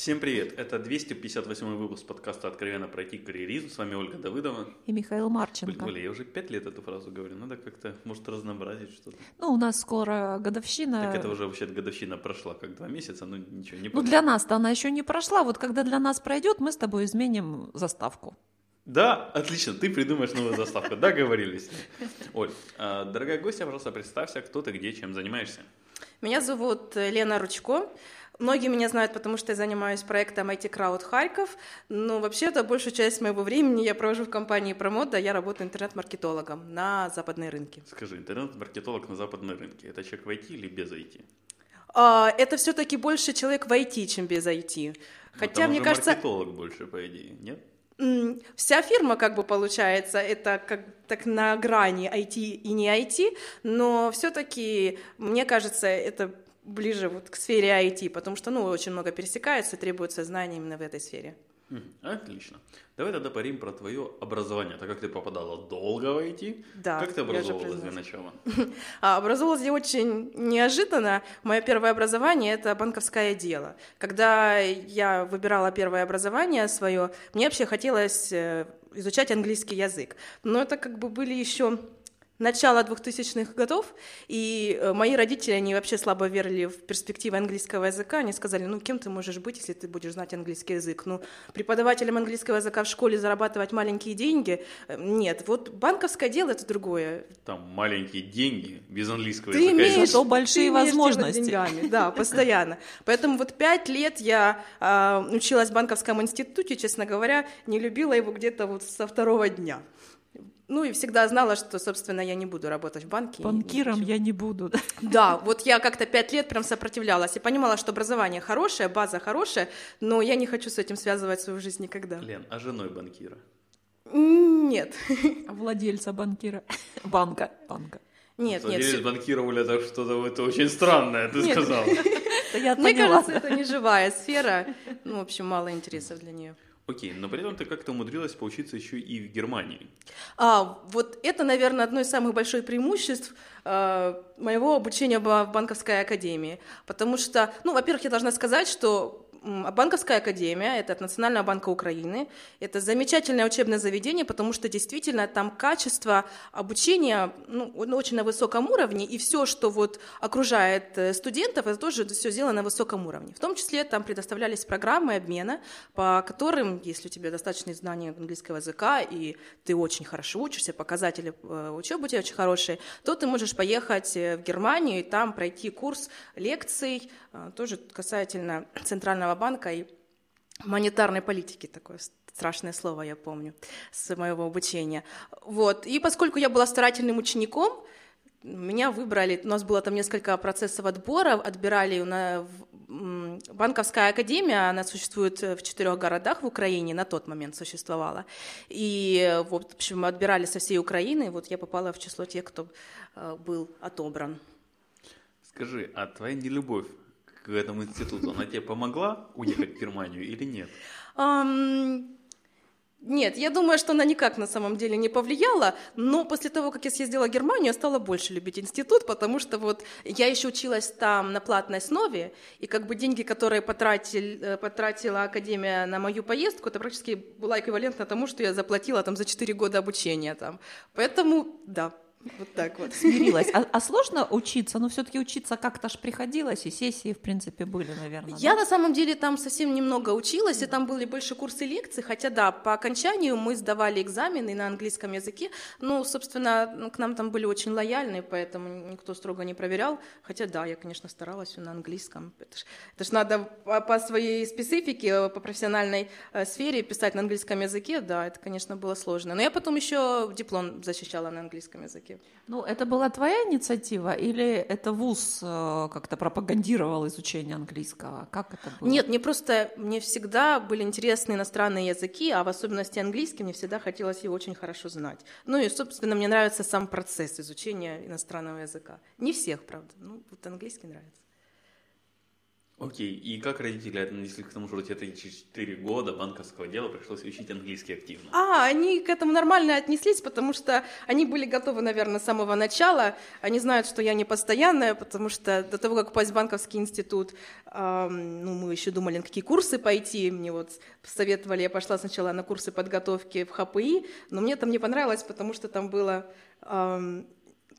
Всем привет! Это 258 выпуск подкаста «Откровенно пройти карьеризм». С вами Ольга Давыдова. И Михаил Марченко. Оля, я уже пять лет эту фразу говорю. Надо как-то, может, разнообразить что-то. Ну, у нас скоро годовщина. Так это уже вообще годовщина прошла как два месяца, но ничего не Ну, для нас-то она еще не прошла. Вот когда для нас пройдет, мы с тобой изменим заставку. Да, отлично, ты придумаешь новую заставку. Договорились. Оль, а, дорогая гостья, пожалуйста, представься, кто ты, где, чем занимаешься. Меня зовут Лена Ручко. Многие меня знают, потому что я занимаюсь проектом IT Crowd Харьков, но вообще-то большую часть моего времени я провожу в компании Промода, я работаю интернет-маркетологом на западные рынки. Скажи, интернет-маркетолог на западные рынки, это человек в IT или без IT? А, это все-таки больше человек в IT, чем без IT. Ну, Хотя, мне кажется... маркетолог больше, по идее, нет? Вся фирма, как бы получается, это как так на грани IT и не IT, но все-таки, мне кажется, это ближе вот к сфере IT, потому что, ну, очень много пересекается, требуется знаний именно в этой сфере. Отлично. Давай тогда парим про твое образование. Так как ты попадала долго в IT, да, как ты образовалась для начала? А, образовалась я очень неожиданно. Мое первое образование – это банковское дело. Когда я выбирала первое образование свое, мне вообще хотелось э, изучать английский язык. Но это как бы были еще начала 2000-х годов, и э, мои родители, они вообще слабо верили в перспективы английского языка, они сказали, ну, кем ты можешь быть, если ты будешь знать английский язык? Ну, преподавателем английского языка в школе зарабатывать маленькие деньги? Э, нет, вот банковское дело — это другое. Там маленькие деньги без английского ты языка. Имеешь, Зато большие ты возможности. Деньгами, да, постоянно. Поэтому вот пять лет я э, училась в банковском институте, честно говоря, не любила его где-то вот со второго дня. Ну и всегда знала, что, собственно, я не буду работать в банке. Банкиром я не буду. Да, вот я как-то пять лет прям сопротивлялась и понимала, что образование хорошее, база хорошая, но я не хочу с этим связывать свою жизнь никогда. Лен, а женой банкира? Нет. Владельца банкира. Банка. Банка. Нет, Владелец нет. банкира, Оля, так что-то это очень странное, ты Нет. сказала. Мне кажется, это не живая сфера. Ну, в общем, мало интересов для нее. Окей, но при этом ты как-то умудрилась поучиться еще и в Германии. А, вот это, наверное, одно из самых больших преимуществ э, моего обучения в банковской академии. Потому что, ну, во-первых, я должна сказать, что Банковская академия, это от Национального банка Украины, это замечательное учебное заведение, потому что действительно там качество обучения ну, на очень на высоком уровне, и все, что вот окружает э, студентов, это тоже все сделано на высоком уровне. В том числе там предоставлялись программы обмена, по которым, если у тебя достаточные знания английского языка, и ты очень хорошо учишься, показатели э, учебы у тебя очень хорошие, то ты можешь поехать э, в Германию и там пройти курс лекций, тоже касательно Центрального банка и монетарной политики, такое страшное слово, я помню, с моего обучения. Вот. И поскольку я была старательным учеником, меня выбрали, у нас было там несколько процессов отбора, отбирали на банковская академия, она существует в четырех городах в Украине, на тот момент существовала. И, в общем, отбирали со всей Украины, вот я попала в число тех, кто э, был отобран. Скажи, а твоя нелюбовь к этому институту, она тебе помогла уехать в Германию или нет? Ам, Нет, я думаю, что она никак на самом деле не повлияла, но после того, как я съездила в Германию, я стала больше любить институт, потому что вот я еще училась там на платной основе, и как бы деньги, которые потратил, э, потратила Академия на мою поездку, это практически было эквивалентно тому, что я заплатила там за 4 года обучения там. Поэтому, да, вот так вот. Смирилась. А, а сложно учиться? Но все-таки учиться как-то ж приходилось, и сессии, в принципе, были, наверное. Я да? на самом деле там совсем немного училась, и там были больше курсы лекций, хотя да, по окончанию мы сдавали экзамены на английском языке, ну, собственно, ну, к нам там были очень лояльны, поэтому никто строго не проверял, хотя да, я, конечно, старалась на английском, это ж, это ж надо по, по своей специфике, по профессиональной э, сфере писать на английском языке, да, это, конечно, было сложно, но я потом еще диплом защищала на английском языке. Ну, это была твоя инициатива или это ВУЗ э, как-то пропагандировал изучение английского? Как это было? Нет, мне просто, мне всегда были интересны иностранные языки, а в особенности английский, мне всегда хотелось его очень хорошо знать. Ну и, собственно, мне нравится сам процесс изучения иностранного языка. Не всех, правда, ну вот английский нравится. Окей, и как родители отнеслись к тому, что тебе эти 4 года банковского дела пришлось учить английский активно? А, они к этому нормально отнеслись, потому что они были готовы, наверное, с самого начала. Они знают, что я не постоянная, потому что до того, как попасть в банковский институт, эм, ну, мы еще думали, на какие курсы пойти. Мне вот советовали, я пошла сначала на курсы подготовки в ХПИ, но мне там не понравилось, потому что там было... Эм,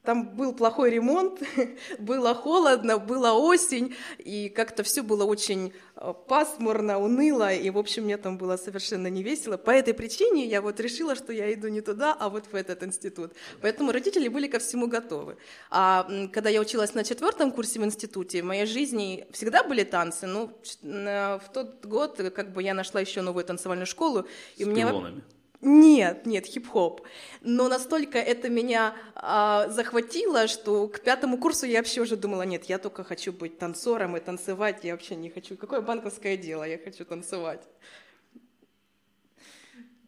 там был плохой ремонт, было холодно, была осень, и как-то все было очень э, пасмурно, уныло, и, в общем, мне там было совершенно не весело. По этой причине я вот решила, что я иду не туда, а вот в этот институт. Поэтому родители были ко всему готовы. А когда я училась на четвертом курсе в институте, в моей жизни всегда были танцы. Ну, в тот год как бы я нашла еще новую танцевальную школу. И С мне... Нет, нет, хип-хоп. Но настолько это меня а, захватило, что к пятому курсу я вообще уже думала, нет, я только хочу быть танцором и танцевать, я вообще не хочу. Какое банковское дело, я хочу танцевать.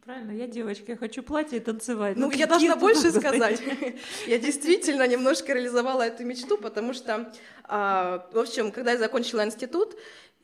Правильно, я девочка, я хочу платье и танцевать. Ну, ну я должна больше сказать. Я действительно немножко реализовала эту мечту, потому что, а, в общем, когда я закончила институт,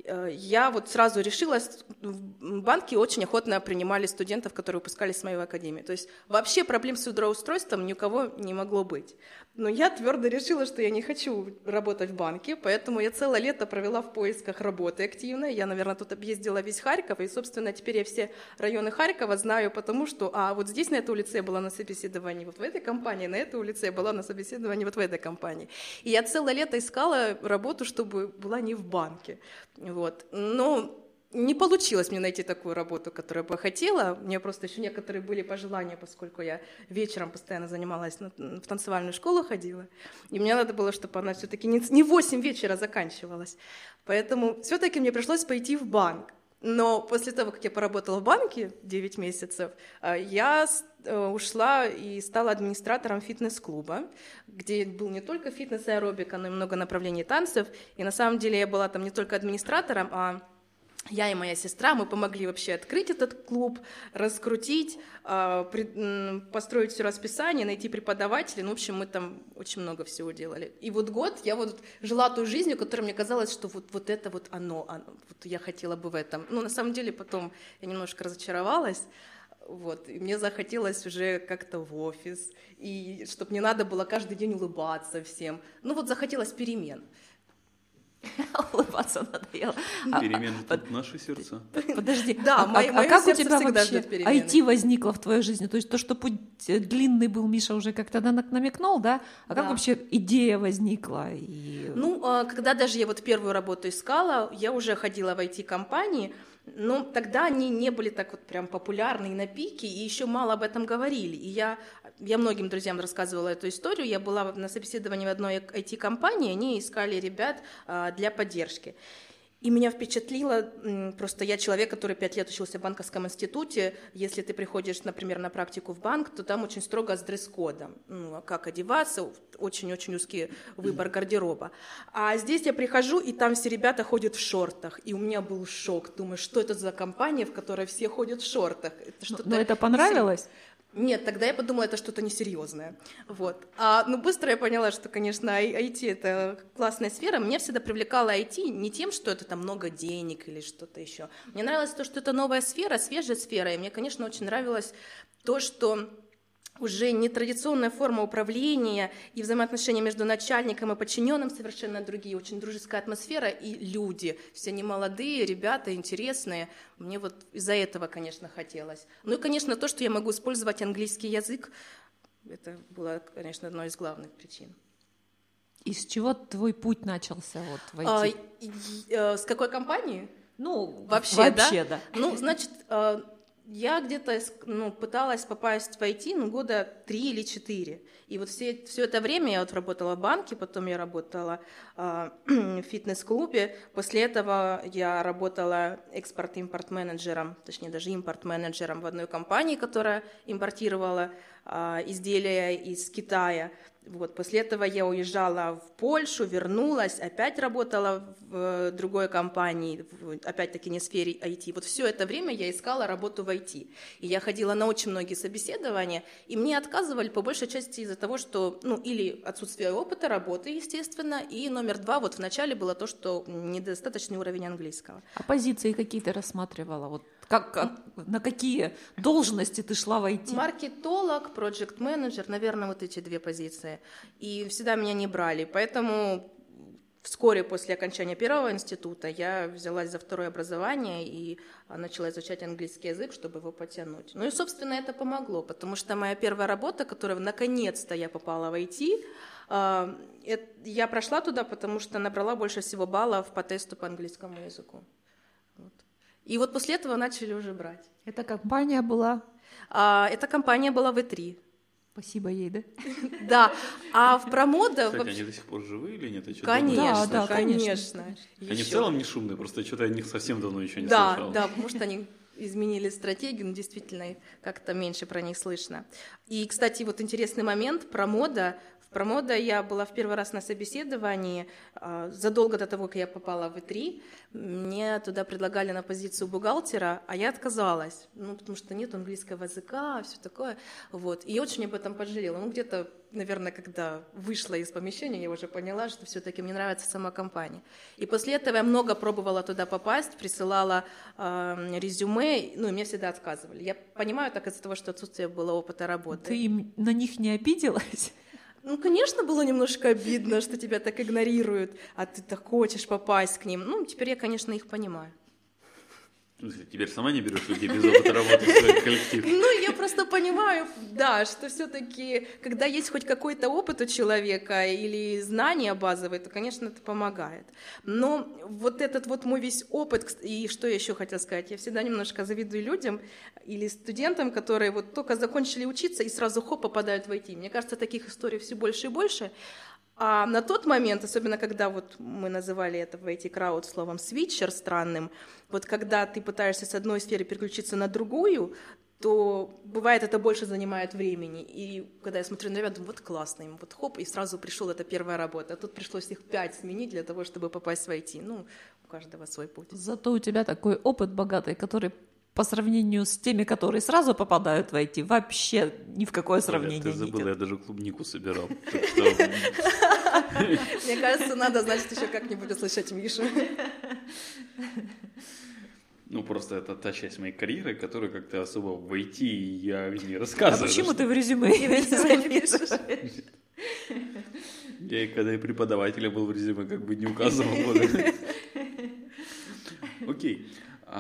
Э, я вот сразу решила, в банке очень охотно принимали студентов, которые выпускались с моей академии. То есть вообще проблем с трудоустройством ни у кого не могло быть. Но я твердо решила, что я не хочу работать в банке, поэтому я целое лето провела в поисках работы активно. Я, наверное, тут объездила весь Харьков, и, собственно, теперь я все районы Харькова знаю, потому что, а вот здесь на этой улице была на собеседовании, вот в этой компании, на этой улице была на собеседовании вот в этой компании. И я целое лето искала работу, чтобы была не в банке. Вот. Но не получилось мне найти такую работу, которую бы хотела. У меня просто еще некоторые были пожелания, поскольку я вечером постоянно занималась, в танцевальную школу ходила. И мне надо было, чтобы она все-таки не в 8 вечера заканчивалась. Поэтому все-таки мне пришлось пойти в банк. Но после того, как я поработала в банке 9 месяцев, э, я э, ушла и стала администратором фитнес-клуба, где был не только фитнес и аэробика, но и много направлений танцев. И на самом деле я была там не только администратором, а я и моя сестра, мы помогли вообще открыть этот клуб, раскрутить, а, построить все расписание, найти преподавателей. Ну, в общем, мы там очень много всего делали. И вот год я вот жила той жизнью, которая мне казалось, что вот, вот это вот оно, оно, вот я хотела бы в этом. Ну, на самом деле, потом я немножко разочаровалась. Вот, и мне захотелось уже как-то в офис, и чтобы не надо было каждый день улыбаться всем. Ну вот захотелось перемен. Улыбаться надоело. А, Перемены а, тут наши сердца. Подожди, да, а, мое, а, как у тебя вообще IT возникло в твоей жизни? То есть то, что путь э, длинный был, Миша уже как-то намекнул, да? А да. как вообще идея возникла? И... Ну, а, когда даже я вот первую работу искала, я уже ходила в IT-компании, но тогда они не были так вот прям популярны и на пике, и еще мало об этом говорили. И я, я многим друзьям рассказывала эту историю. Я была на собеседовании в одной IT-компании, они искали ребят а, для поддержки. И меня впечатлило, просто я человек, который пять лет учился в банковском институте, если ты приходишь, например, на практику в банк, то там очень строго с дресс-кодом, ну, а как одеваться, очень-очень узкий выбор гардероба. А здесь я прихожу, и там все ребята ходят в шортах, и у меня был шок, думаю, что это за компания, в которой все ходят в шортах? Это Но это понравилось? Нет, тогда я подумала, это что-то несерьезное. Вот. А, ну, быстро я поняла, что, конечно, IT — это классная сфера. Меня всегда привлекало IT не тем, что это там много денег или что-то еще. Мне нравилось то, что это новая сфера, свежая сфера. И мне, конечно, очень нравилось то, что уже нетрадиционная форма управления и взаимоотношения между начальником и подчиненным совершенно другие, очень дружеская атмосфера и люди, все они молодые, ребята, интересные. Мне вот из-за этого, конечно, хотелось. Ну и, конечно, то, что я могу использовать английский язык, это было, конечно, одной из главных причин. Из чего твой путь начался вот в IT? А, и, и, э, с какой компании? Ну, вообще, вообще да? да. Ну, значит, э, я где-то ну, пыталась попасть в IT ну, года три или четыре. И вот все, все это время я вот работала в банке, потом я работала э, в фитнес-клубе. После этого я работала экспорт-импорт-менеджером, точнее даже импорт-менеджером в одной компании, которая импортировала э, изделия из Китая. Вот, после этого я уезжала в Польшу, вернулась, опять работала в э, другой компании, опять-таки не в сфере IT. Вот все это время я искала работу в IT. И я ходила на очень многие собеседования, и мне отказывали по большей части из-за того, что, ну, или отсутствие опыта работы, естественно, и номер два, вот в начале было то, что недостаточный уровень английского. А позиции какие ты рассматривала? Вот как, как, на какие должности ты шла войти? Маркетолог, проект менеджер наверное, вот эти две позиции. И всегда меня не брали, поэтому вскоре после окончания первого института я взялась за второе образование и начала изучать английский язык, чтобы его потянуть. Ну и, собственно, это помогло, потому что моя первая работа, которая наконец-то я попала в IT, а, я прошла туда, потому что набрала больше всего баллов по тесту по английскому языку. И вот после этого начали уже брать. Эта компания была? А, эта компания была В3. Спасибо ей, да? Да. А в промода... Кстати, вообще... они до сих пор живы или нет? Конечно, да, да, конечно. Они в целом не шумные, просто что-то о них совсем давно еще не да, слышал. Да, да, потому что они изменили стратегию, но действительно как-то меньше про них слышно. И, кстати, вот интересный момент про мода Промода я была в первый раз на собеседовании а, задолго до того, как я попала в И3. Мне туда предлагали на позицию бухгалтера, а я отказалась, ну, потому что нет английского языка, все такое. Вот. И очень об этом пожалела. Ну, где-то, наверное, когда вышла из помещения, я уже поняла, что все-таки мне нравится сама компания. И после этого я много пробовала туда попасть, присылала э, резюме, ну, и мне всегда отказывали. Я понимаю так из-за того, что отсутствие было опыта работы. Ты на них не обиделась? Ну, конечно, было немножко обидно, что тебя так игнорируют, а ты так хочешь попасть к ним. Ну, теперь я, конечно, их понимаю. Теперь сама не берешь людей без опыта работы в свой коллектив. Ну, я просто понимаю, да, что все-таки, когда есть хоть какой-то опыт у человека или знания базовые, то, конечно, это помогает. Но вот этот вот мой весь опыт, и что я еще хотела сказать, я всегда немножко завидую людям или студентам, которые вот только закончили учиться и сразу хоп, попадают в IT. Мне кажется, таких историй все больше и больше. А на тот момент, особенно когда вот мы называли это в IT крауд словом свитчер странным, вот когда ты пытаешься с одной сферы переключиться на другую, то бывает это больше занимает времени. И когда я смотрю на ребят, думаю, вот классно им, вот хоп, и сразу пришел эта первая работа. А тут пришлось их пять сменить для того, чтобы попасть в IT. Ну, у каждого свой путь. Зато у тебя такой опыт богатый, который по сравнению с теми, которые сразу попадают в IT, вообще ни в какое сравнение ты забыла, не я даже клубнику собирал. Мне кажется, надо, значит, еще как-нибудь услышать Мишу. Ну, просто это та часть моей карьеры, которую как-то особо войти я не рассказываю. А почему ты в резюме не пишешь? Я когда и преподавателя был в резюме, как бы не указывал.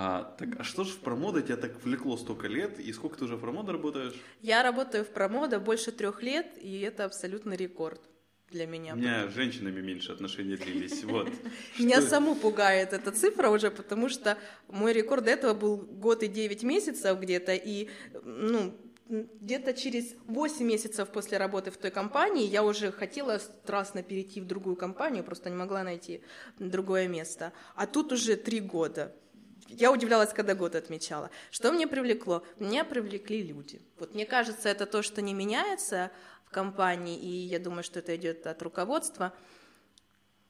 А, так, а что же в промода тебя так влекло столько лет? И сколько ты уже в промода работаешь? Я работаю в промода больше трех лет, и это абсолютный рекорд для меня. У меня с женщинами меньше отношения длились, вот. Меня саму пугает эта цифра уже, потому что мой рекорд до этого был год и 9 месяцев где-то, и, ну, где-то через 8 месяцев после работы в той компании я уже хотела страстно перейти в другую компанию, просто не могла найти другое место. А тут уже 3 года я удивлялась, когда год отмечала. Что мне привлекло? Меня привлекли люди. Вот мне кажется, это то, что не меняется в компании, и я думаю, что это идет от руководства.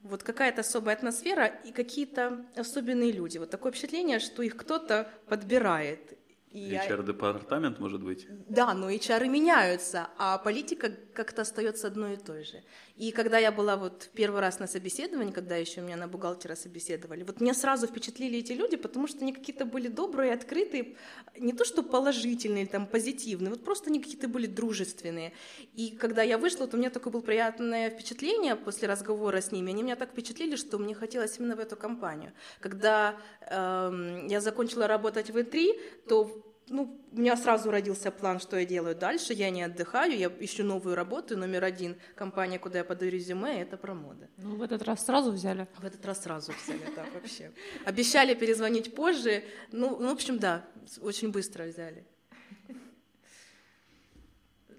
Вот какая-то особая атмосфера и какие-то особенные люди. Вот такое впечатление, что их кто-то подбирает. И HR-департамент, может быть? Да, но HR меняются, а политика как-то остается одной и той же. И когда я была вот первый раз на собеседовании, когда еще меня на бухгалтера собеседовали, вот меня сразу впечатлили эти люди, потому что они какие-то были добрые, открытые, не то что положительные, там, позитивные, вот просто они какие-то были дружественные. И когда я вышла, то у меня такое было приятное впечатление после разговора с ними. Они меня так впечатлили, что мне хотелось именно в эту компанию. Когда э, я закончила работать в И3, то ну, у меня сразу родился план, что я делаю дальше. Я не отдыхаю, я ищу новую работу. Номер один компания, куда я подаю резюме, это промода. Ну, в этот раз сразу взяли? В этот раз сразу взяли, да, вообще. Обещали перезвонить позже. Ну, ну, в общем, да, очень быстро взяли.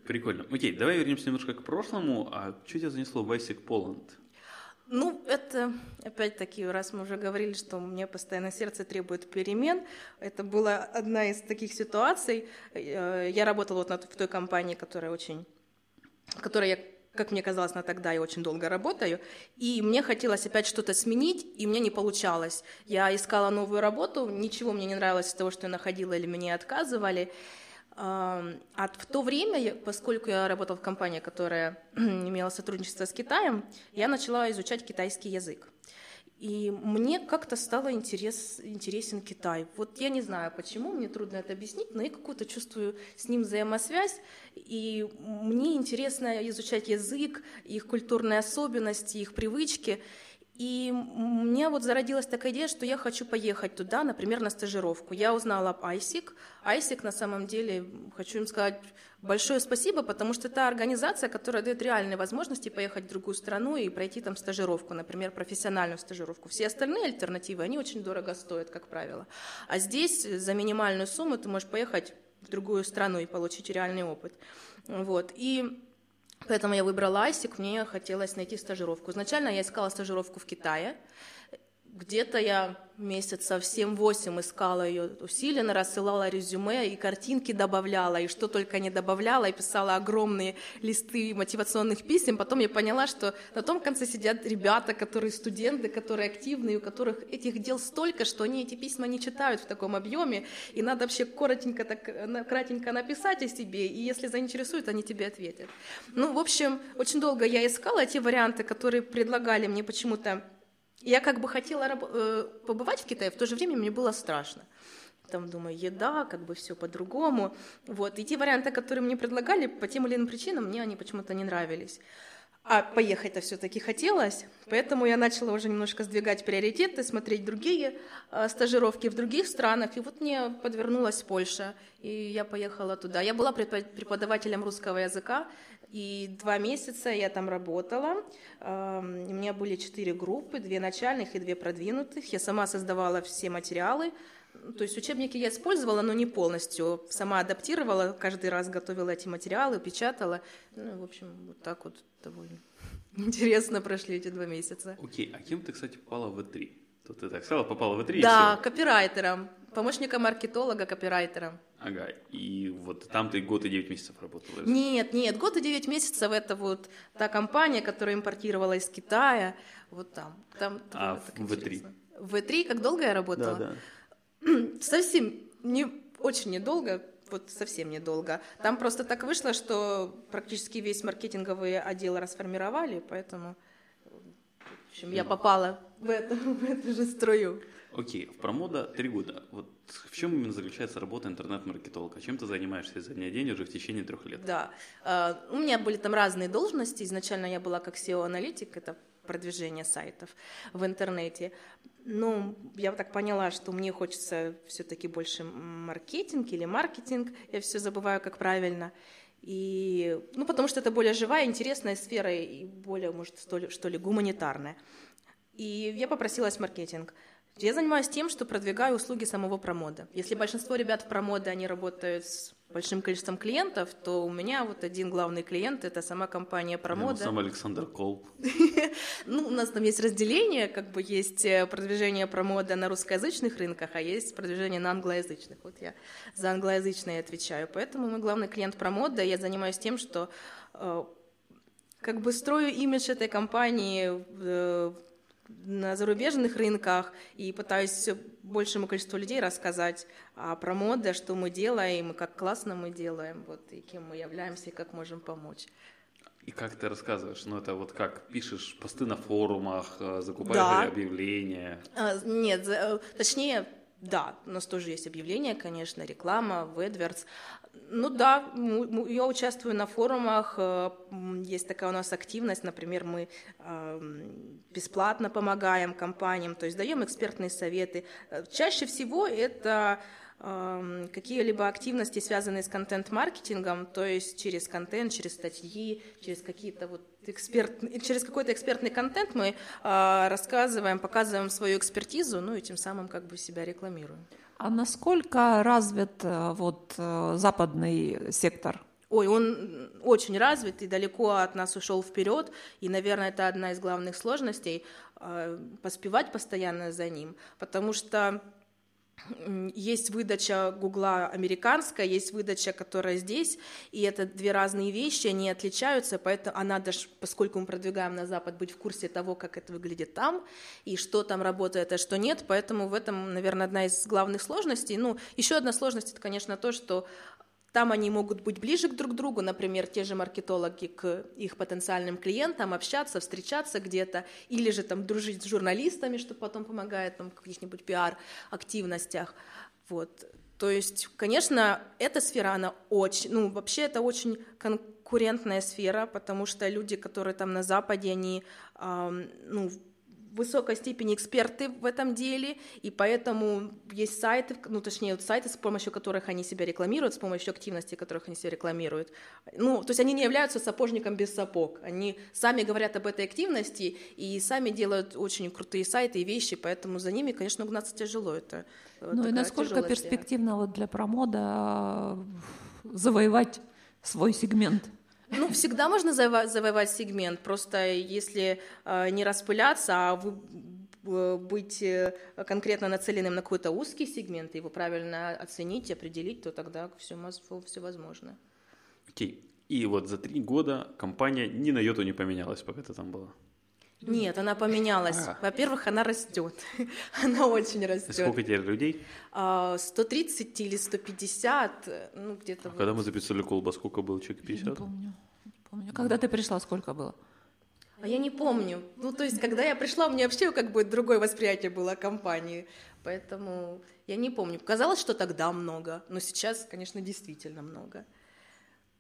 Прикольно. Окей, давай вернемся немножко к прошлому. А что тебя занесло в ISEC Poland? Ну, это, опять-таки, раз мы уже говорили, что мне постоянно сердце требует перемен, это была одна из таких ситуаций. Э, я работала вот в той компании, которая очень, в которой я как мне казалось на тогда, я очень долго работаю, и мне хотелось опять что-то сменить, и мне не получалось. Я искала новую работу, ничего мне не нравилось из того, что я находила, или мне отказывали. А в то время, поскольку я работала в компании, которая имела сотрудничество с Китаем, я начала изучать китайский язык. И мне как-то стало интерес, интересен Китай. Вот я не знаю почему, мне трудно это объяснить, но я какую-то чувствую с ним взаимосвязь, и мне интересно изучать язык, их культурные особенности, их привычки. И меня вот зародилась такая идея, что я хочу поехать туда, например, на стажировку. Я узнала об ISIC. ISIC, на самом деле, хочу им сказать большое спасибо, потому что это организация, которая дает реальные возможности поехать в другую страну и пройти там стажировку, например, профессиональную стажировку. Все остальные альтернативы, они очень дорого стоят, как правило. А здесь за минимальную сумму ты можешь поехать в другую страну и получить реальный опыт. Вот. И Поэтому я выбрала ISIC, мне хотелось найти стажировку. Изначально я искала стажировку в Китае. Где-то я месяцев 7-8 искала ее усиленно, рассылала резюме и картинки добавляла, и что только не добавляла, и писала огромные листы мотивационных писем. Потом я поняла, что на том конце сидят ребята, которые студенты, которые активные, у которых этих дел столько, что они эти письма не читают в таком объеме, и надо вообще коротенько, так, кратенько написать о себе, и если заинтересует, они тебе ответят. Ну, в общем, очень долго я искала те варианты, которые предлагали мне почему-то я как бы хотела э, побывать в Китае, в то же время мне было страшно. Там, думаю, еда, как бы все по-другому. Вот. И те варианты, которые мне предлагали, по тем или иным причинам, мне они почему-то не нравились. А поехать-то все-таки хотелось, поэтому я начала уже немножко сдвигать приоритеты, смотреть другие э, стажировки в других странах. И вот мне подвернулась Польша, и я поехала туда. Я была преподавателем русского языка, и два месяца я там работала. У меня были четыре группы, две начальных и две продвинутых. Я сама создавала все материалы. То есть учебники я использовала, но не полностью. Сама адаптировала, каждый раз готовила эти материалы, печатала. Ну, в общем, вот так вот довольно интересно прошли эти два месяца. Окей, а кем ты, кстати, попала в E3? То ты так сказала, попала в E3 Да, копирайтером помощника маркетолога, копирайтера. Ага, и вот там ты год и 9 месяцев работала? Нет, нет, год и 9 месяцев это вот та компания, которая импортировала из Китая, вот там. там а в V3? В V3, как долго я работала? Да, да. Совсем не, очень недолго, вот совсем недолго. Там просто так вышло, что практически весь маркетинговый отдел расформировали, поэтому в общем, я попала в эту, в эту же струю. Окей, в промода три года. Вот в чем именно заключается работа интернет-маркетолога? Чем ты занимаешься изо дня в день уже в течение трех лет? Да, uh, у меня были там разные должности. Изначально я была как SEO-аналитик, это продвижение сайтов в интернете. Но я так поняла, что мне хочется все-таки больше маркетинг или маркетинг. Я все забываю, как правильно. И, ну, потому что это более живая, интересная сфера и более, может, что ли, что ли гуманитарная. И я попросилась в маркетинг. Я занимаюсь тем, что продвигаю услуги самого промода. Если большинство ребят в промоде, они работают с большим количеством клиентов, то у меня вот один главный клиент – это сама компания промода. Ну, сам Александр Колб. Ну, у нас там есть разделение, как бы есть э, продвижение промода на русскоязычных рынках, а есть продвижение на англоязычных. Вот я за англоязычные отвечаю. Поэтому мой главный клиент промода, я занимаюсь тем, что э, как бы строю имидж этой компании э, на зарубежных рынках и пытаюсь все большему количеству людей рассказать о промоде, что мы делаем, и как классно мы делаем, вот, и кем мы являемся, и как можем помочь. И как ты рассказываешь? Ну, это вот как пишешь посты на форумах, э, закупаешь да. объявления? А, нет, э, точнее, да, у нас тоже есть объявления, конечно, реклама в AdWords. Ну да, я участвую на форумах, э, есть такая у нас активность, например, мы эм, бесплатно помогаем компаниям, то есть даем экспертные советы. Э, чаще всего это эм, какие-либо активности, связанные с контент-маркетингом, то есть через контент, через статьи, через какие-то вот эксперт, через какой-то экспертный контент мы э, рассказываем, показываем свою экспертизу, ну и тем самым как бы себя рекламируем. А насколько развит э, вот э, западный сектор? Ой, он очень развит и далеко от нас ушел вперед, и, наверное, это одна из главных сложностей э, поспевать постоянно за ним, потому что есть выдача Гугла американская, есть выдача, которая здесь, и это две разные вещи, они отличаются, поэтому а надо, поскольку мы продвигаем на Запад, быть в курсе того, как это выглядит там, и что там работает, а что нет, поэтому в этом, наверное, одна из главных сложностей. Ну, еще одна сложность, это, конечно, то, что там они могут быть ближе к друг другу, например, те же маркетологи к их потенциальным клиентам, общаться, встречаться где-то, или же там дружить с журналистами, что потом помогает там, в каких-нибудь пиар-активностях. Вот. То есть, конечно, эта сфера, она очень, ну, вообще это очень конкурентная сфера, потому что люди, которые там на Западе, они, э, ну, высокой степени эксперты в этом деле, и поэтому есть сайты, ну, точнее, вот сайты, с помощью которых они себя рекламируют, с помощью активности, которых они себя рекламируют. Ну, то есть они не являются сапожником без сапог, они сами говорят об этой активности и сами делают очень крутые сайты и вещи, поэтому за ними, конечно, угнаться тяжело. Это ну и насколько перспективно вот для промода завоевать свой сегмент? Ну, всегда можно завоевать, завоевать сегмент, просто если э, не распыляться, а вы, быть э, конкретно нацеленным на какой-то узкий сегмент, его правильно оценить, определить, то тогда все, все возможно. Окей. Okay. И вот за три года компания ни на йоту не поменялась, пока ты там была? Нет, она поменялась. А. Во-первых, она растет. она очень растет. Сколько теперь людей? 130 а, или 150, ну где-то. А вот. когда мы записали колба, сколько было? Человек 50? Я не помню. не помню. Когда ты пришла, сколько было? А я не помню. Ну, то есть, когда я пришла, у меня вообще как бы другое восприятие было о компании. Поэтому я не помню. Казалось, что тогда много, но сейчас, конечно, действительно много.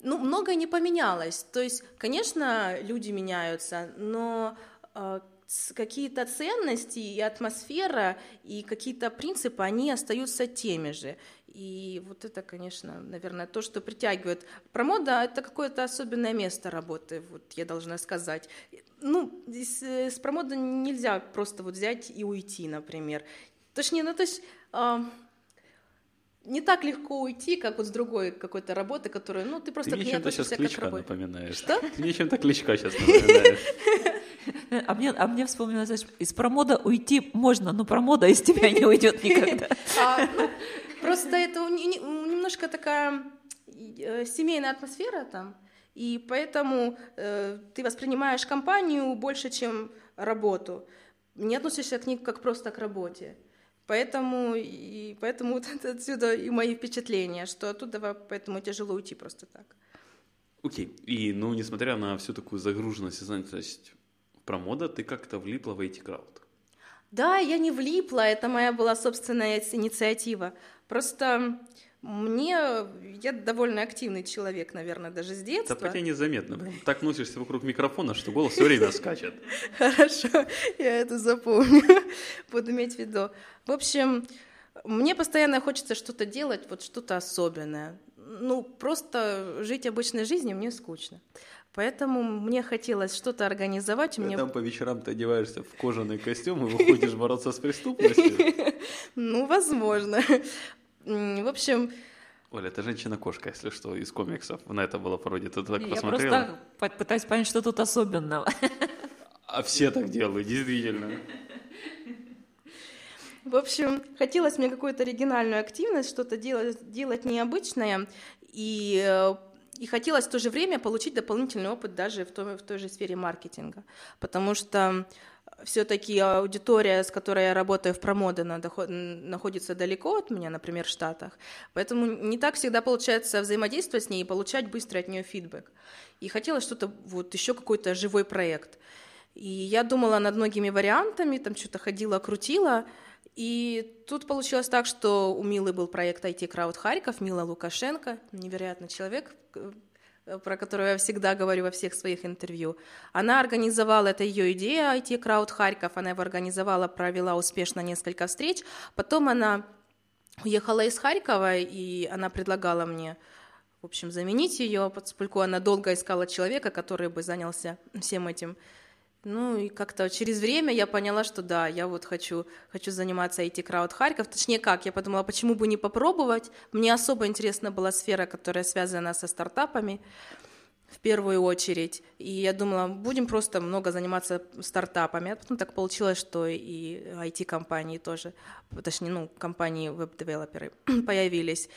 Ну, многое не поменялось. То есть, конечно, люди меняются, но какие-то ценности и атмосфера и какие-то принципы, они остаются теми же. И вот это, конечно, наверное, то, что притягивает. Промода — это какое-то особенное место работы, вот я должна сказать. Ну, с, с промода нельзя просто вот взять и уйти, например. Точнее, ну, то есть... Э, не так легко уйти, как вот с другой какой-то работы, которую, ну, ты просто ты к ней относишься сейчас кличка как напоминаешь. Что? Ты мне чем-то кличка сейчас напоминаешь. А мне, а мне вспомнилось, знаешь, из промода уйти можно, но промода из тебя не уйдет никогда. А, ну, просто это немножко такая э, семейная атмосфера там, и поэтому э, ты воспринимаешь компанию больше, чем работу. Не относишься к ней как просто к работе. Поэтому, и, поэтому вот отсюда и мои впечатления, что оттуда поэтому тяжело уйти просто так. Окей. Okay. И, ну, несмотря на всю такую загруженность и занятость про мода, ты как-то влипла в эти крауд. Да, я не влипла, это моя была собственная инициатива. Просто мне, я довольно активный человек, наверное, даже с детства. Да по тебе незаметно. Так носишься вокруг микрофона, что голос все время скачет. Хорошо, я это запомню. Буду иметь в виду. В общем, мне постоянно хочется что-то делать, вот что-то особенное. Ну, просто жить обычной жизнью мне скучно. Поэтому мне хотелось что-то организовать. Мне... Там по вечерам ты одеваешься в кожаный костюм и выходишь бороться с преступностью? Ну, возможно. В общем... Оля, это женщина-кошка, если что, из комиксов. На это было пародия. Ты так Я посмотрела? просто пытаюсь понять, что тут особенного. А все так делают, действительно. В общем, хотелось мне какую-то оригинальную активность, что-то делать, делать необычное. И э, и хотелось в то же время получить дополнительный опыт даже в той, в той же сфере маркетинга, потому что все-таки аудитория, с которой я работаю в промоде, находится далеко от меня, например, в Штатах. Поэтому не так всегда получается взаимодействовать с ней и получать быстро от нее фидбэк. И хотелось что-то, вот еще какой-то живой проект. И я думала над многими вариантами, там что-то ходила, крутила, и тут получилось так, что у Милы был проект IT Крауд Харьков, Мила Лукашенко, невероятный человек, э, про которую я всегда говорю во всех своих интервью. Она организовала, это ее идея IT Крауд Харьков, она его организовала, провела успешно несколько встреч, потом она уехала из Харькова, и она предлагала мне в общем, заменить ее, поскольку она долго искала человека, который бы занялся всем этим. Ну и как-то через время я поняла, что да, я вот хочу, хочу заниматься IT Крауд Харьков. Точнее как, я подумала, почему бы не попробовать. Мне особо интересна была сфера, которая связана со стартапами. в первую очередь. И я думала, будем просто много заниматься стартапами. А потом так получилось, что и IT-компании тоже, точнее, ну, компании веб-девелоперы появились.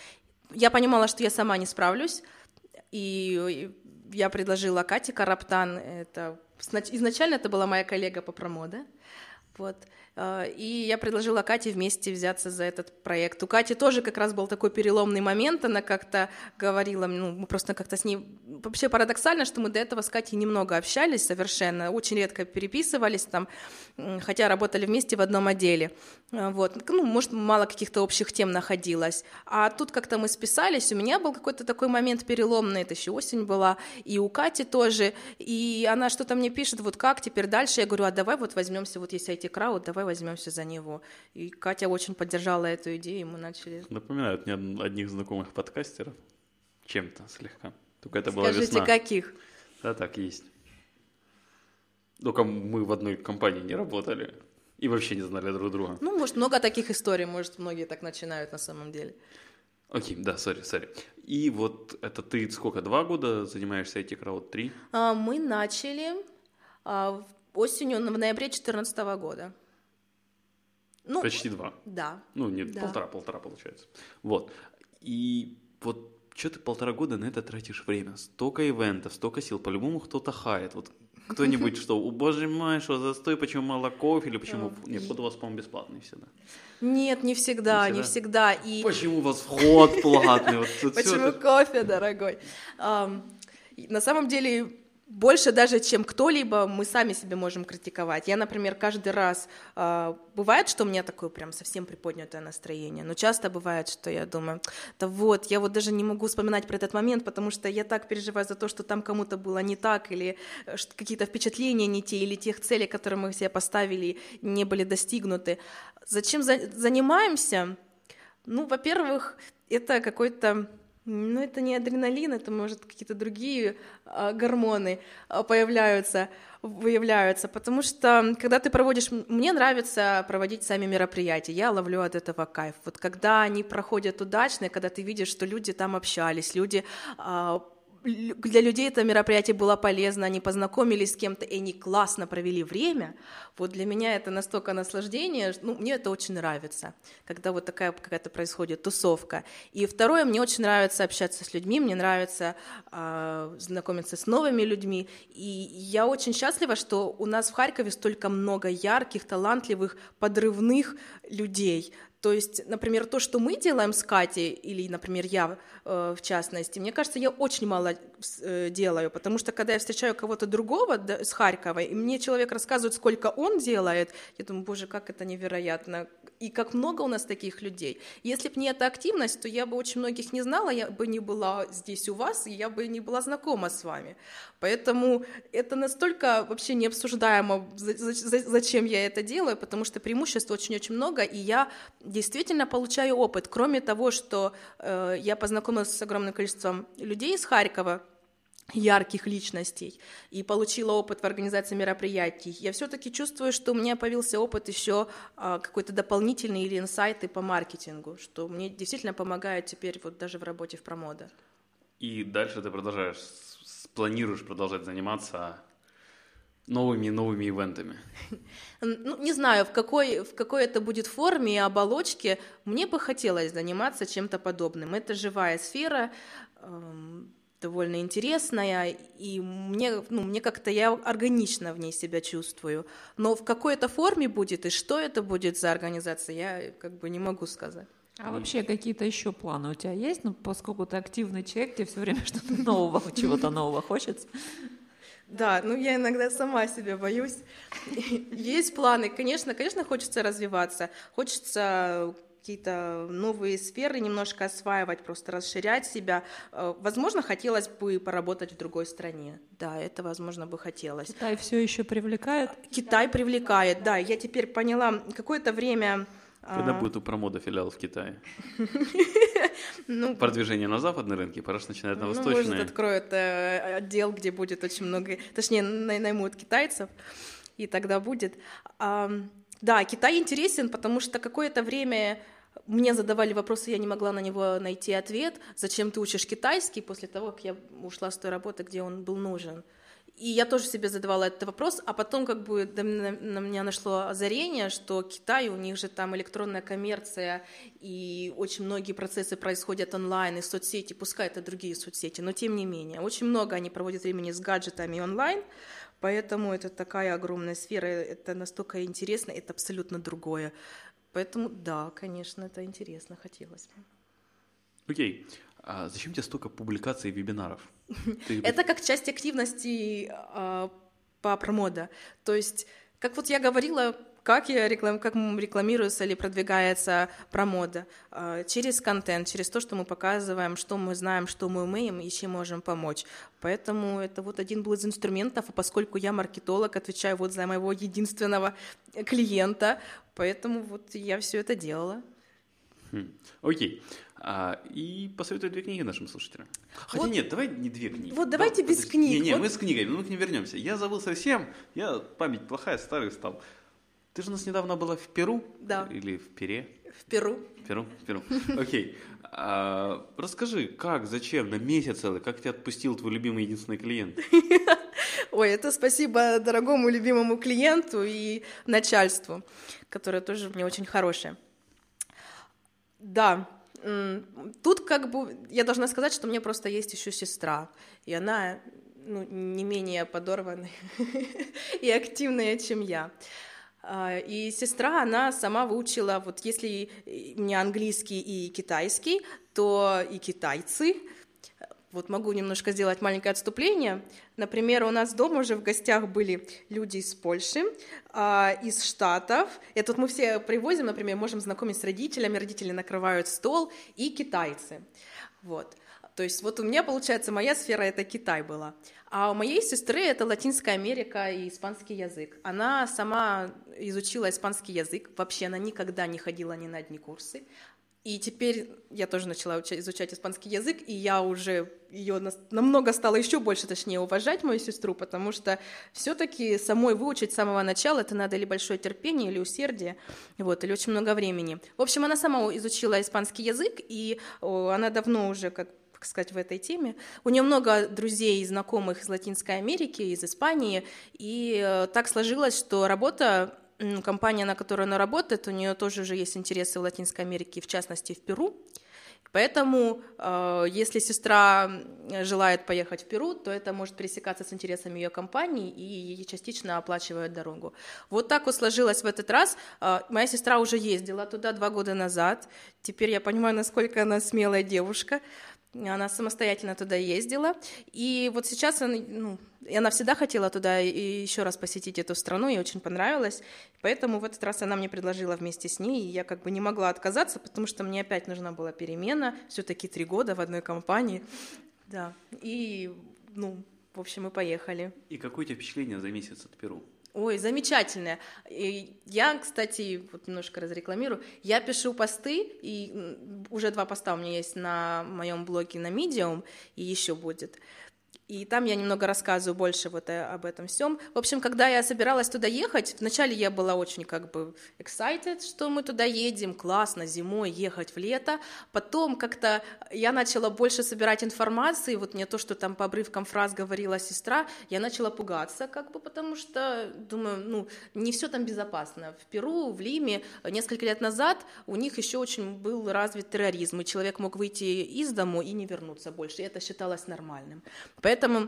Я понимала, что я сама не справлюсь, и я предложила Кате Караптан, это изначально это была моя коллега по промо, да? Вот. А, и я предложила Кате вместе взяться за этот проект. У Кати тоже как раз был такой переломный момент, она как-то говорила, ну, мы просто как-то с ней... Вообще парадоксально, что мы до этого с Катей немного общались совершенно, очень редко переписывались там, хотя работали вместе в одном отделе. А, вот. Ну, может, мало каких-то общих тем находилось. А тут как-то мы списались, у меня был какой-то такой момент переломный, это еще осень была, и у Кати тоже, и она что-то мне пишет, вот как теперь дальше, я говорю, а давай вот возьмемся, вот есть IT Крауд, давай возьмемся за него. И Катя очень поддержала эту идею, и мы начали... Напоминают мне одних знакомых подкастеров чем-то слегка. Только это была Скажите, весна. каких? Да, так есть. Только мы в одной компании не работали и вообще не знали друг друга. Ну, может, много таких историй, может, многие так начинают на самом деле. Окей, да, сори, сори. И вот это ты сколько, два года занимаешься IT Crowd? Три? А, мы начали а, осенью, в ноябре 2014 года. Ну, Почти два. Да. Ну, нет, да. полтора, полтора получается. Вот. И вот что ты полтора года на это тратишь время? Столько ивентов, столько сил. По-любому кто-то хает. Вот кто-нибудь что, у боже мой, что застой, почему мало кофе, или почему... Нет, вход у вас, по-моему, бесплатный всегда. Нет, не всегда, не всегда. Не всегда. И... Почему у вас вход платный? Почему кофе дорогой? На самом деле, больше даже, чем кто-либо, мы сами себе можем критиковать. Я, например, каждый раз... Э, бывает, что у меня такое прям совсем приподнятое настроение, но часто бывает, что я думаю, да вот, я вот даже не могу вспоминать про этот момент, потому что я так переживаю за то, что там кому-то было не так, или э, какие-то впечатления не те, или тех целей, которые мы себе поставили, не были достигнуты. Зачем за занимаемся? Ну, во-первых, это какой-то ну, это не адреналин, это, может, какие-то другие а, гормоны а, появляются, выявляются, потому что, когда ты проводишь... Мне нравится проводить сами мероприятия, я ловлю от этого кайф. Вот когда они проходят удачно, когда ты видишь, что люди там общались, люди а, для людей это мероприятие было полезно, они познакомились с кем-то, и они классно провели время. Вот для меня это настолько наслаждение, ну, мне это очень нравится, когда вот такая какая-то происходит тусовка. И второе, мне очень нравится общаться с людьми, мне нравится э, знакомиться с новыми людьми. И я очень счастлива, что у нас в Харькове столько много ярких, талантливых, подрывных людей, то есть, например, то, что мы делаем с Катей, или, например, я э, в частности, мне кажется, я очень мало э, делаю, потому что когда я встречаю кого-то другого да, с Харькова, и мне человек рассказывает, сколько он делает, я думаю, боже, как это невероятно, и как много у нас таких людей. Если бы не эта активность, то я бы очень многих не знала, я бы не была здесь у вас, и я бы не была знакома с вами. Поэтому это настолько вообще необсуждаемо, зачем я это делаю, потому что преимуществ очень-очень много, и я действительно получаю опыт. Кроме того, что э, я познакомилась с огромным количеством людей из Харькова, ярких личностей и получила опыт в организации мероприятий, я все-таки чувствую, что у меня появился опыт еще а, какой-то дополнительный или инсайты по маркетингу, что мне действительно помогает теперь вот даже в работе в промода. И дальше ты продолжаешь, планируешь продолжать заниматься новыми и новыми ивентами? Ну, не знаю, в какой, в какой это будет форме и оболочке. Мне бы хотелось заниматься чем-то подобным. Это живая сфера, довольно интересная, и мне, ну, мне как-то я органично в ней себя чувствую. Но в какой это форме будет и что это будет за организация, я как бы не могу сказать. А вообще какие-то еще планы у тебя есть? Ну, поскольку ты активный человек, тебе все время что-то нового, чего-то нового хочется. Да, ну я иногда сама себя боюсь. Есть планы, конечно, конечно, хочется развиваться, хочется какие-то новые сферы немножко осваивать, просто расширять себя. Э, возможно, хотелось бы поработать в другой стране. Да, это, возможно, бы хотелось. Китай все еще привлекает? Китай привлекает, да. Я теперь поняла, какое-то время... Когда а... будет у промода филиал в Китае? Ну, Продвижение на западные рынки, пора начинать на восточные. Ну, может, откроют э, отдел, где будет очень много... Точнее, наймут китайцев, и тогда будет. Да, Китай интересен, потому что какое-то время мне задавали вопросы, я не могла на него найти ответ. Зачем ты учишь китайский после того, как я ушла с той работы, где он был нужен? И я тоже себе задавала этот вопрос, а потом как бы на, меня нашло озарение, что Китай, у них же там электронная коммерция, и очень многие процессы происходят онлайн, и соцсети, пускай это другие соцсети, но тем не менее, очень много они проводят времени с гаджетами онлайн, поэтому это такая огромная сфера, это настолько интересно, это абсолютно другое. Поэтому да, конечно, это интересно, хотелось бы. Окей. А зачем тебе столько публикаций и вебинаров? Это как часть активности э, по промода. То есть, как вот я говорила, как, я реклам, как рекламируется или продвигается промода? Э, через контент, через то, что мы показываем, что мы знаем, что мы умеем и чем можем помочь. Поэтому это вот один был из инструментов, а поскольку я маркетолог, отвечаю вот за моего единственного клиента, поэтому вот я все это делала. Хм. Окей. А, и посоветую две книги нашим слушателям. Хотя вот, нет, давай не две книги. Вот давайте да, без подожди. книг. Не, не, вот. мы с книгами, мы к ним вернемся. Я забыл совсем, я память плохая, старый стал. Ты же у нас недавно была в Перу? Да. Или в Пере? В Перу. В Перу, в Перу. Окей. А, расскажи, как, зачем, на месяц целый, как тебя отпустил твой любимый единственный клиент? Ой, это спасибо дорогому любимому клиенту и начальству, которое тоже мне очень хорошее. Да, тут как бы я должна сказать, что мне просто есть еще сестра, и она ну, не менее подорванная и активная, чем я. А, и сестра, она сама выучила, вот если меня английский и китайский, то и китайцы вот могу немножко сделать маленькое отступление. Например, у нас дома уже в гостях были люди из Польши, а, из Штатов. И тут мы все привозим, например, можем знакомить с родителями, родители накрывают стол, и китайцы. Вот. То есть вот у меня, получается, моя сфера — это Китай была. А у моей сестры это Латинская Америка и испанский язык. Она сама изучила испанский язык, вообще она никогда не ходила ни на одни курсы. И теперь я тоже начала изучать испанский язык, и я уже ее намного стала еще больше, точнее, уважать мою сестру, потому что все-таки самой выучить с самого начала это надо или большое терпение, или усердие, вот, или очень много времени. В общем, она сама изучила испанский язык, и она давно уже как как сказать, в этой теме. У нее много друзей и знакомых из Латинской Америки, из Испании, и э, так сложилось, что работа компания, на которой она работает, у нее тоже уже есть интересы в Латинской Америке, в частности в Перу. Поэтому, э, если сестра желает поехать в Перу, то это может пересекаться с интересами ее компании и ей частично оплачивают дорогу. Вот так вот сложилось в этот раз. Э, моя сестра уже ездила туда два года назад. Теперь я понимаю, насколько она смелая девушка. Она самостоятельно туда ездила. И вот сейчас она, ну, она всегда хотела туда и еще раз посетить эту страну, ей очень понравилось. Поэтому в этот раз она мне предложила вместе с ней, и я как бы не могла отказаться, потому что мне опять нужна была перемена. Все-таки три года в одной компании. Да. И, ну, в общем, мы поехали. И какое у тебя впечатление за месяц от Перу? Ой, замечательная. И я, кстати, вот немножко разрекламирую. Я пишу посты, и уже два поста у меня есть на моем блоге на Medium, и еще будет. И там я немного рассказываю больше вот об этом всем. В общем, когда я собиралась туда ехать, вначале я была очень как бы excited, что мы туда едем, классно, зимой ехать в лето. Потом как-то я начала больше собирать информации, вот мне то, что там по обрывкам фраз говорила сестра, я начала пугаться, как бы, потому что, думаю, ну, не все там безопасно. В Перу, в Лиме несколько лет назад у них еще очень был развит терроризм, и человек мог выйти из дому и не вернуться больше, и это считалось нормальным. Поэтому Поэтому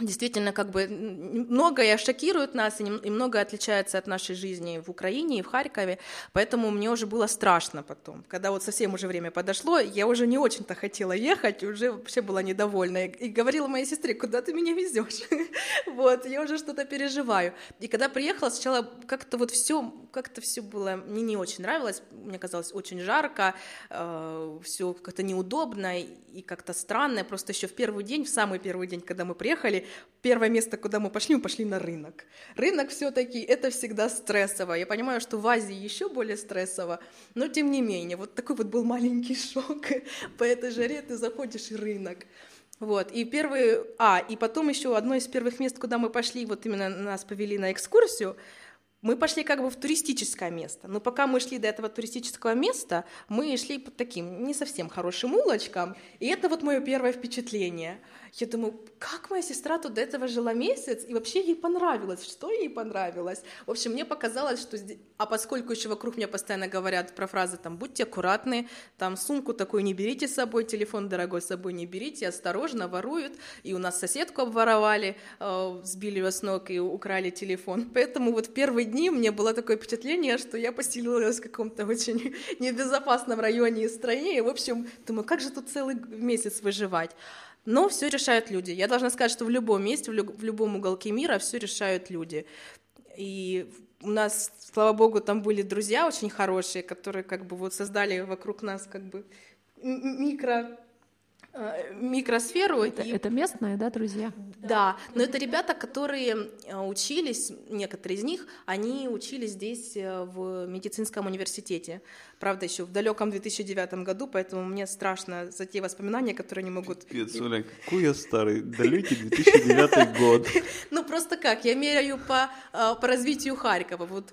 действительно как бы многое шокирует нас и многое отличается от нашей жизни в Украине и в Харькове, поэтому мне уже было страшно потом. Когда вот совсем уже время подошло, я уже не очень-то хотела ехать, уже вообще была недовольна и говорила моей сестре, куда ты меня везешь? Вот, я уже что-то переживаю. И когда приехала, сначала как-то вот все, как-то все было, мне не очень нравилось, мне казалось очень жарко, э, все как-то неудобно и как-то странно. Просто еще в первый день, в самый первый день, когда мы приехали, первое место, куда мы пошли, мы пошли на рынок. Рынок все-таки это всегда стрессово. Я понимаю, что в Азии еще более стрессово, но тем не менее, вот такой вот был маленький шок. По этой жаре ты заходишь и рынок. Вот, и первый, а, и потом еще одно из первых мест, куда мы пошли, вот именно нас повели на экскурсию, мы пошли как бы в туристическое место. Но пока мы шли до этого туристического места, мы шли по таким не совсем хорошим улочкам. И это вот мое первое впечатление. Я думаю, как моя сестра тут до этого жила месяц, и вообще ей понравилось, что ей понравилось. В общем, мне показалось, что... А поскольку еще вокруг меня постоянно говорят про фразы там «будьте аккуратны», там «сумку такую не берите с собой», «телефон дорогой с собой не берите», «осторожно, воруют», и у нас соседку обворовали, э, сбили ее с ног и украли телефон. Поэтому вот в первые дни мне было такое впечатление, что я поселилась в каком-то очень небезопасном районе и стране, и, в общем, думаю, как же тут целый месяц выживать? Но все решают люди. Я должна сказать, что в любом месте, в, лю- в любом уголке мира все решают люди. И у нас, слава богу, там были друзья очень хорошие, которые как бы вот создали вокруг нас как бы микро микросферу. Это, и... это местные, да, друзья? Да, но это ребята, которые э, учились, некоторые из них, они учились здесь э, в медицинском университете. Правда, еще в далеком 2009 году, поэтому мне страшно за те воспоминания, которые не могут... Пипец, Оля, какой я старый, далекий 2009 год. Ну просто как, я меряю по, по развитию Харькова. Вот,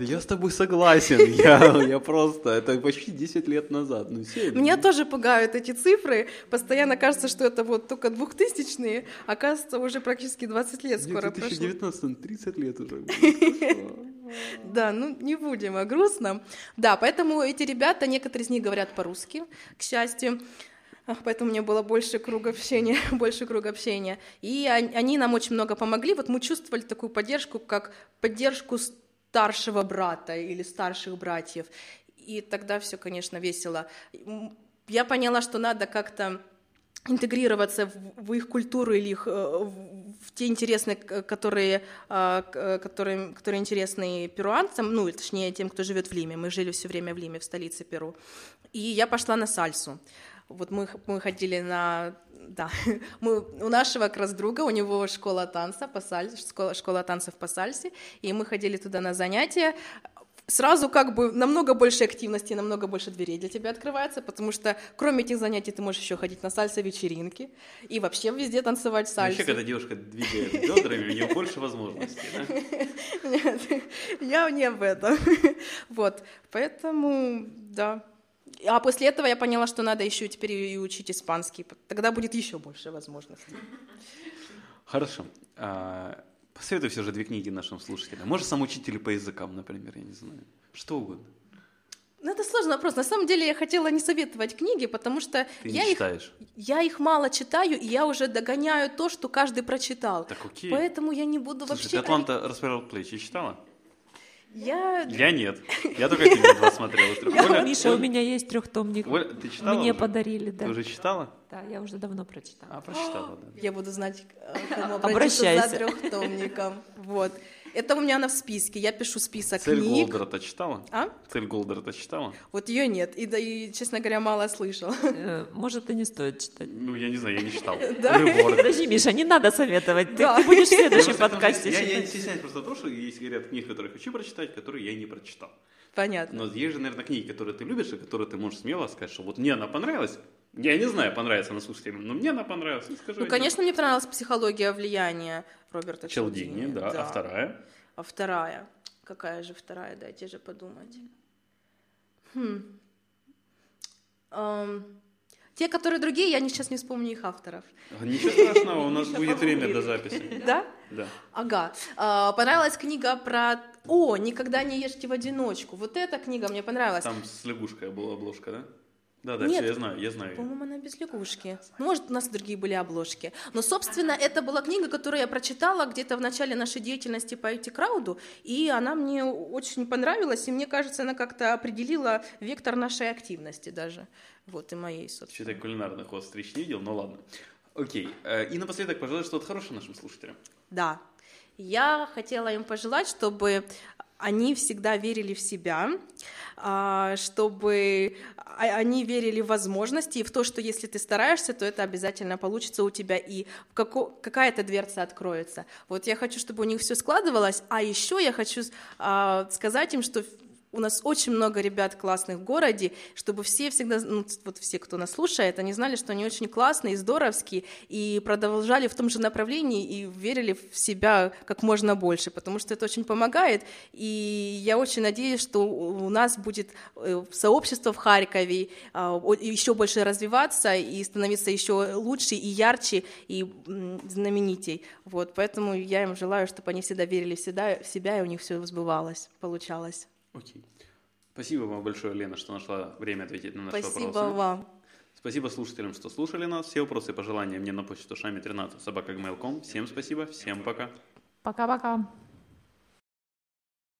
я с тобой согласен, я, я просто, это почти 10 лет назад. Ну, Меня тоже пугают эти цифры, постоянно кажется, что это вот только двухтысячные, оказывается, уже практически 20 лет скоро прошло. В 2019 30 лет уже. Да, ну не будем о грустном. Да, поэтому эти ребята, некоторые из них говорят по-русски, к счастью. Поэтому у меня было больше круг общения, больше круг общения. И они нам очень много помогли. Вот мы чувствовали такую поддержку, как поддержку старшего брата или старших братьев. И тогда все, конечно, весело я поняла, что надо как-то интегрироваться в, в их культуру или их, э, в те интересные, которые, э, которые, которые интересны перуанцам, ну, точнее, тем, кто живет в Лиме. Мы жили все время в Лиме, в столице Перу. И я пошла на сальсу. Вот мы, мы ходили на... Да, мы, у нашего как раз друга, у него школа танца по сальсе, школа, школа танцев по сальсе, и мы ходили туда на занятия сразу как бы намного больше активности, намного больше дверей для тебя открывается, потому что кроме этих занятий ты можешь еще ходить на сальса-вечеринки и вообще везде танцевать сальсу. Вообще, когда девушка двигает бедрами, у нее больше возможностей, да? Нет, я не об этом. Вот, поэтому, да. А после этого я поняла, что надо еще теперь и учить испанский, тогда будет еще больше возможностей. Хорошо. Посоветуй все же две книги нашим слушателям. Может, сам учитель по языкам, например, я не знаю. Что угодно. Ну, это сложный вопрос. На самом деле я хотела не советовать книги, потому что Ты я, их, я их мало читаю, и я уже догоняю то, что каждый прочитал. Так окей. Поэтому я не буду Слушай, вообще... ты «Атланта расправил плечи» читала? Я... Я нет. Я только фильм два смотрела. Миша, у меня есть трехтомник. Ты читала Мне подарили, да. Ты уже читала? Да, я уже давно прочитала. А, прочитала, да. Я буду знать, к кому обратиться за Обращайся. трехтомником. Вот. Это у меня на в списке. Я пишу список Цель книг. Голдера-то читала? А? Цель Голдера-то читала? Вот ее нет. И, да, и, честно говоря, мало слышал. Э, Может, и не стоит читать. Ну, я не знаю, я не читал. Да? Подожди, Миша, не надо советовать. Ты, будешь в следующем подкасте Я, я не читать. стесняюсь просто того, что есть, говорят, книги, которые хочу прочитать, которые я не прочитал. Понятно. Но есть же, наверное, книги, которые ты любишь, и которые ты можешь смело сказать, что вот мне она понравилась. Я не знаю, понравится она слушателям, но мне она понравилась. И скажу Ну, конечно, мне понравилась психология влияния Роберта Челдини, Челдини. да. А вторая? А вторая? Какая же вторая? Дайте же подумать. Хм. Ам, Те, которые другие, я сейчас не вспомню их авторов. Ничего страшного, у нас будет время до записи. Да? Да. Ага. А, понравилась книга про... О, «Никогда не ешьте в одиночку». Вот эта книга мне понравилась. Там с лягушкой была обложка, да? Да, да, Нет. все, я знаю, я знаю. По-моему, она без лягушки. Ну, Может, у нас другие были обложки. Но, собственно, это была книга, которую я прочитала где-то в начале нашей деятельности по IT-крауду, и она мне очень понравилась, и мне кажется, она как-то определила вектор нашей активности даже. Вот, и моей, собственно. Что-то кулинарных островищ не видел, но ладно. Окей. Э, И напоследок, пожалуй, что-то хорошее нашим слушателям. Да. Я хотела им пожелать, чтобы они всегда верили в себя, а, чтобы а- они верили в возможности и в то, что если ты стараешься, то это обязательно получится у тебя, и какая-то дверца откроется. Вот я хочу, чтобы у них все складывалось, а еще я хочу а, сказать им, что у нас очень много ребят классных в городе, чтобы все всегда, ну, вот все, кто нас слушает, они знали, что они очень классные, здоровские, и продолжали в том же направлении и верили в себя как можно больше, потому что это очень помогает, и я очень надеюсь, что у нас будет э, сообщество в Харькове а, еще больше развиваться и становиться еще лучше и ярче и знаменитей. Вот, поэтому я им желаю, чтобы они всегда верили в себя, в себя и у них все сбывалось, получалось. Окей. Спасибо вам большое, Лена, что нашла время ответить на наши Спасибо вопросы. Спасибо вам. Спасибо слушателям, что слушали нас. Все вопросы и пожелания мне на почту шами 13 собака Всем спасибо, всем пока. Пока-пока.